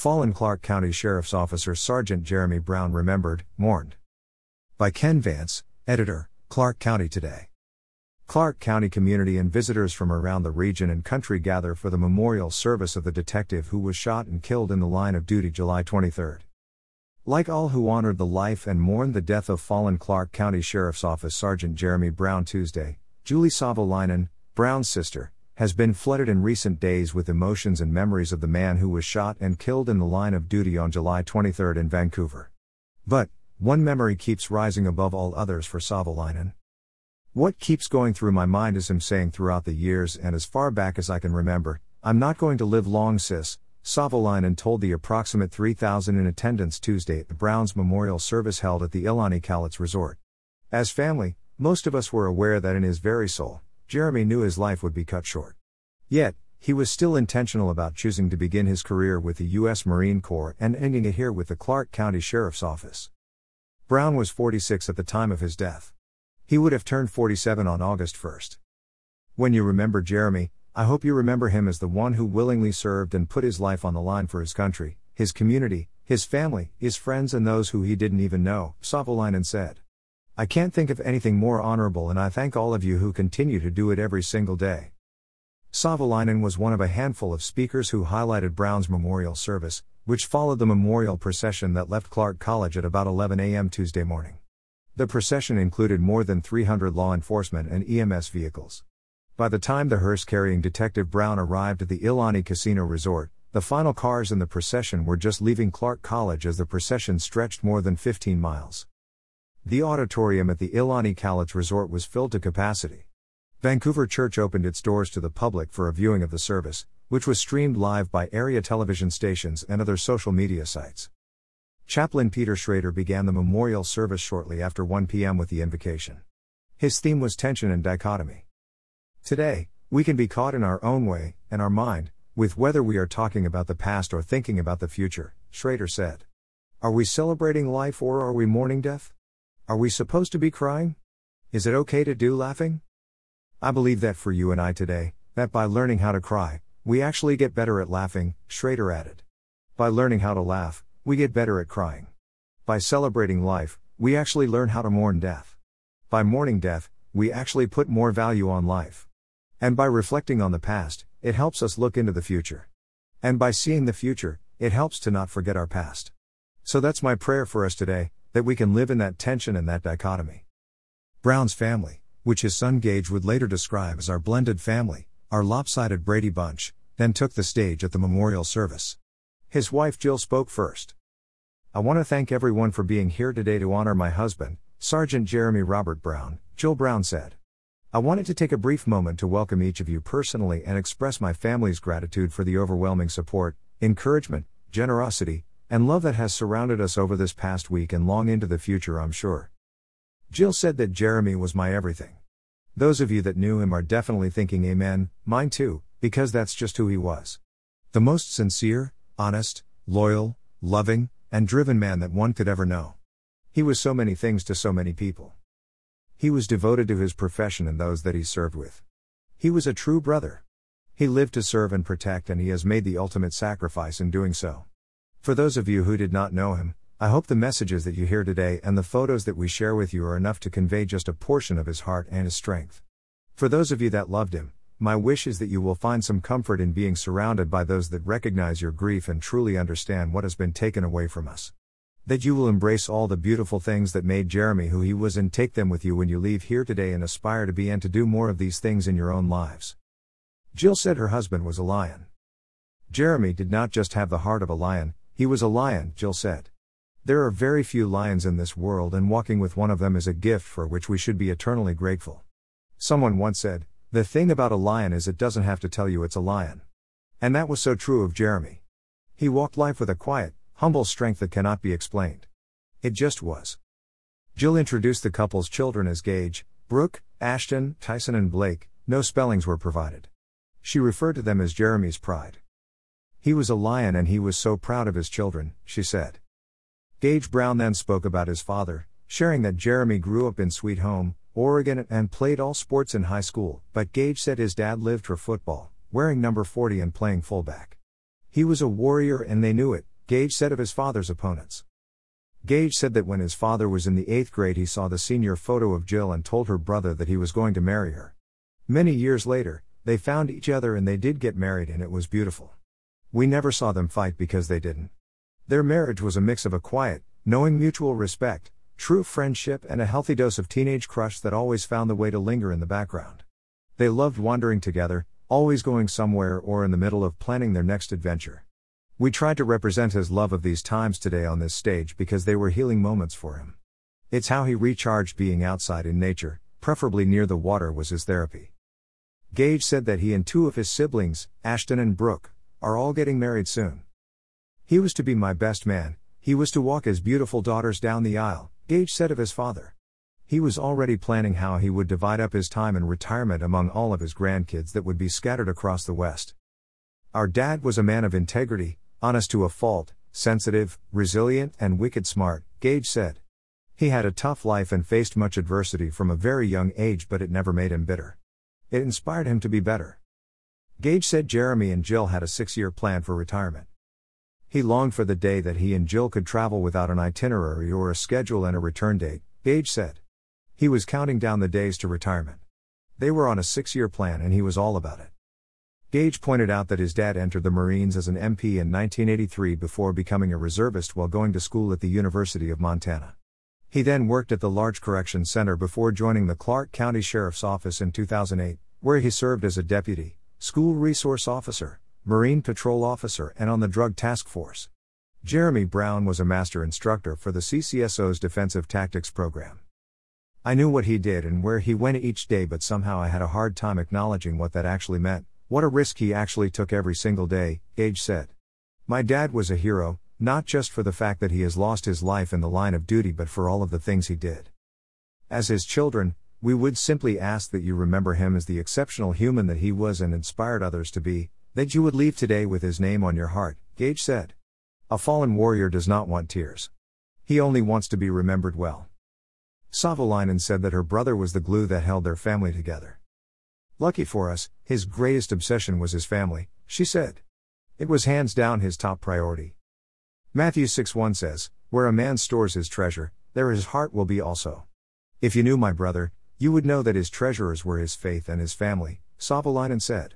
Fallen Clark County Sheriff's Officer Sergeant Jeremy Brown remembered, mourned. By Ken Vance, editor, Clark County Today. Clark County community and visitors from around the region and country gather for the memorial service of the detective who was shot and killed in the line of duty July 23. Like all who honored the life and mourned the death of fallen Clark County Sheriff's Office Sergeant Jeremy Brown Tuesday, Julie Savolainen, Brown's sister, has been flooded in recent days with emotions and memories of the man who was shot and killed in the line of duty on July 23 in Vancouver. But, one memory keeps rising above all others for Savolainen. What keeps going through my mind is him saying throughout the years and as far back as I can remember, I'm not going to live long, sis. Savolainen told the approximate 3,000 in attendance Tuesday at the Browns memorial service held at the Ilani Casino Resort. As family, most of us were aware that in his very soul, Jeremy knew his life would be cut short. Yet, he was still intentional about choosing to begin his career with the U.S. Marine Corps and ending it here with the Clark County Sheriff's Office. Brown was 46 at the time of his death. He would have turned 47 on August 1st. When you remember Jeremy, I hope you remember him as the one who willingly served and put his life on the line for his country, his community, his family, his friends, and those who he didn't even know, Savolainen said. I can't think of anything more honorable, and I thank all of you who continue to do it every single day. Savolainen was one of a handful of speakers who highlighted Brown's memorial service, which followed the memorial procession that left Clark College at about 11 a.m. Tuesday morning. The procession included more than 300 law enforcement and EMS vehicles. By the time the hearse carrying Detective Brown arrived at the Ilani Casino Resort, the final cars in the procession were just leaving Clark College as the procession stretched more than 15 miles. The auditorium at the Ilani Casino Resort was filled to capacity. Vancouver Church opened its doors to the public for a viewing of the service, which was streamed live by area television stations and other social media sites. Chaplain Peter Schrader began the memorial service shortly after 1 p.m. with the invocation. His theme was tension and dichotomy. Today, we can be caught in our own way, and our mind, with whether we are talking about the past or thinking about the future, Schrader said. Are we celebrating life or are we mourning death? Are we supposed to be crying? Is it okay to do laughing? I believe that for you and I today, that by learning how to cry, we actually get better at laughing, Schrader added. By learning how to laugh, we get better at crying. By celebrating life, we actually learn how to mourn death. By mourning death, we actually put more value on life. And by reflecting on the past, it helps us look into the future. And by seeing the future, it helps to not forget our past. So that's my prayer for us today, that we can live in that tension and that dichotomy. Brown's family, which his son Gage would later describe as our blended family, our lopsided Brady Bunch, then took the stage at the memorial service. His wife Jill spoke first. I want to thank everyone for being here today to honor my husband, Sergeant Jeremy Robert Brown, Jill Brown said. I wanted to take a brief moment to welcome each of you personally and express my family's gratitude for the overwhelming support, encouragement, generosity, and love that has surrounded us over this past week and long into the future, I'm sure. Jill said that Jeremy was my everything. Those of you that knew him are definitely thinking amen, mine too, because that's just who he was. The most sincere, honest, loyal, loving, and driven man that one could ever know. He was so many things to so many people. He was devoted to his profession and those that he served with. He was a true brother. He lived to serve and protect, and he has made the ultimate sacrifice in doing so. For those of you who did not know him, I hope the messages that you hear today and the photos that we share with you are enough to convey just a portion of his heart and his strength. For those of you that loved him, my wish is that you will find some comfort in being surrounded by those that recognize your grief and truly understand what has been taken away from us. That you will embrace all the beautiful things that made Jeremy who he was and take them with you when you leave here today and aspire to be and to do more of these things in your own lives. Jill said her husband was a lion. Jeremy did not just have the heart of a lion, he was a lion, Jill said. There are very few lions in this world, and walking with one of them is a gift for which we should be eternally grateful. Someone once said, the thing about a lion is it doesn't have to tell you it's a lion. And that was so true of Jeremy. He walked life with a quiet, humble strength that cannot be explained. It just was. Jill introduced the couple's children as Gage, Brooke, Ashton, Tyson, and Blake, no spellings were provided. She referred to them as Jeremy's pride. He was a lion and he was so proud of his children, she said. Gage Brown then spoke about his father, sharing that Jeremy grew up in Sweet Home, Oregon and played all sports in high school, but Gage said his dad lived for football, wearing number 40 and playing fullback. He was a warrior and they knew it, Gage said of his father's opponents. Gage said that when his father was in the eighth grade, he saw the senior photo of Jill and told her brother that he was going to marry her. Many years later, they found each other and they did get married, and it was beautiful. We never saw them fight because they didn't. Their marriage was a mix of a quiet, knowing mutual respect, true friendship, and a healthy dose of teenage crush that always found the way to linger in the background. They loved wandering together, always going somewhere or in the middle of planning their next adventure. We tried to represent his love of these times today on this stage because they were healing moments for him. It's how he recharged being outside in nature, preferably near the water, was his therapy. Gage said that he and two of his siblings, Ashton and Brooke, are all getting married soon. He was to be my best man, he was to walk his beautiful daughters down the aisle, Gage said of his father. He was already planning how he would divide up his time in retirement among all of his grandkids that would be scattered across the West. Our dad was a man of integrity, honest to a fault, sensitive, resilient, and wicked smart, Gage said. He had a tough life and faced much adversity from a very young age, but it never made him bitter. It inspired him to be better. Gage said Jeremy and Jill had a six year plan for retirement. He longed for the day that he and Jill could travel without an itinerary or a schedule and a return date, Gage said. He was counting down the days to retirement. They were on a six year plan and he was all about it. Gage pointed out that his dad entered the Marines as an MP in 1983 before becoming a reservist while going to school at the University of Montana. He then worked at the Larch Correction Center before joining the Clark County Sheriff's Office in 2008, where he served as a deputy, school resource officer, Marine patrol officer, and on the Drug Task Force. Jeremy Brown was a master instructor for the CCSO's Defensive Tactics Program. I knew what he did and where he went each day, but somehow I had a hard time acknowledging what that actually meant. What a risk he actually took every single day, Gage said. My dad was a hero, not just for the fact that he has lost his life in the line of duty, but for all of the things he did. As his children, we would simply ask that you remember him as the exceptional human that he was and inspired others to be, that you would leave today with his name on your heart, Gage said. A fallen warrior does not want tears. He only wants to be remembered well. Savolainen said that her brother was the glue that held their family together. Lucky for us, his greatest obsession was his family, she said. It was hands down his top priority. Matthew 6 1 says, Where a man stores his treasure, there his heart will be also. If you knew my brother, you would know that his treasures were his faith and his family, Savolainen said.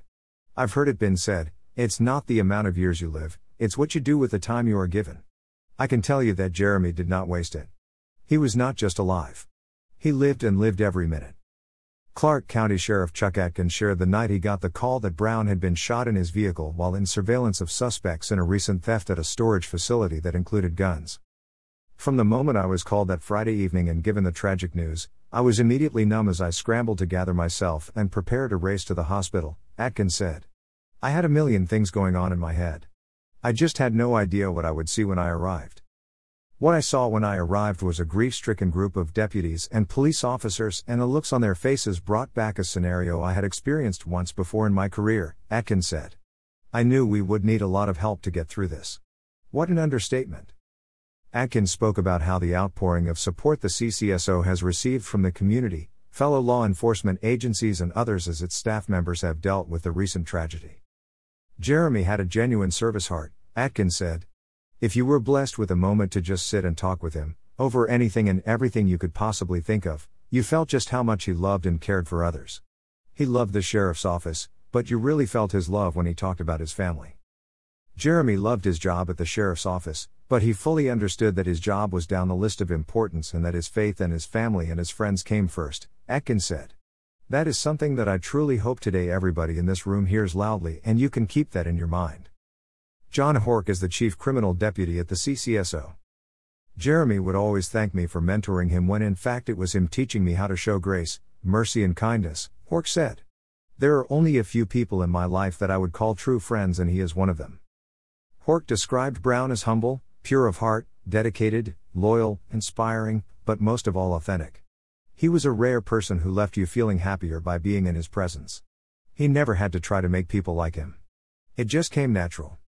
I've heard it been said, it's not the amount of years you live, it's what you do with the time you are given. I can tell you that Jeremy did not waste it. He was not just alive. He lived and lived every minute. Clark County Sheriff Chuck Atkins shared the night he got the call that Brown had been shot in his vehicle while in surveillance of suspects in a recent theft at a storage facility that included guns. From the moment I was called that Friday evening and given the tragic news, I was immediately numb as I scrambled to gather myself and prepare to race to the hospital, Atkins said. I had a million things going on in my head. I just had no idea what I would see when I arrived. What I saw when I arrived was a grief stricken group of deputies and police officers, and the looks on their faces brought back a scenario I had experienced once before in my career, Atkins said. I knew we would need a lot of help to get through this. What an understatement. Atkins spoke about how the outpouring of support the CCSO has received from the community, fellow law enforcement agencies, and others as its staff members have dealt with the recent tragedy. Jeremy had a genuine service heart, Atkins said, if you were blessed with a moment to just sit and talk with him, over anything and everything you could possibly think of, you felt just how much he loved and cared for others. He loved the sheriff's office, but you really felt his love when he talked about his family. Jeremy loved his job at the sheriff's office, but he fully understood that his job was down the list of importance and that his faith and his family and his friends came first, Atkins said. That is something that I truly hope today everybody in this room hears loudly and you can keep that in your mind. John Horch is the chief criminal deputy at the CCSO. Jeremy would always thank me for mentoring him when in fact it was him teaching me how to show grace, mercy, and kindness, Horch said. There are only a few people in my life that I would call true friends, and he is one of them. Horch described Brown as humble, pure of heart, dedicated, loyal, inspiring, but most of all authentic. He was a rare person who left you feeling happier by being in his presence. He never had to try to make people like him. It just came natural.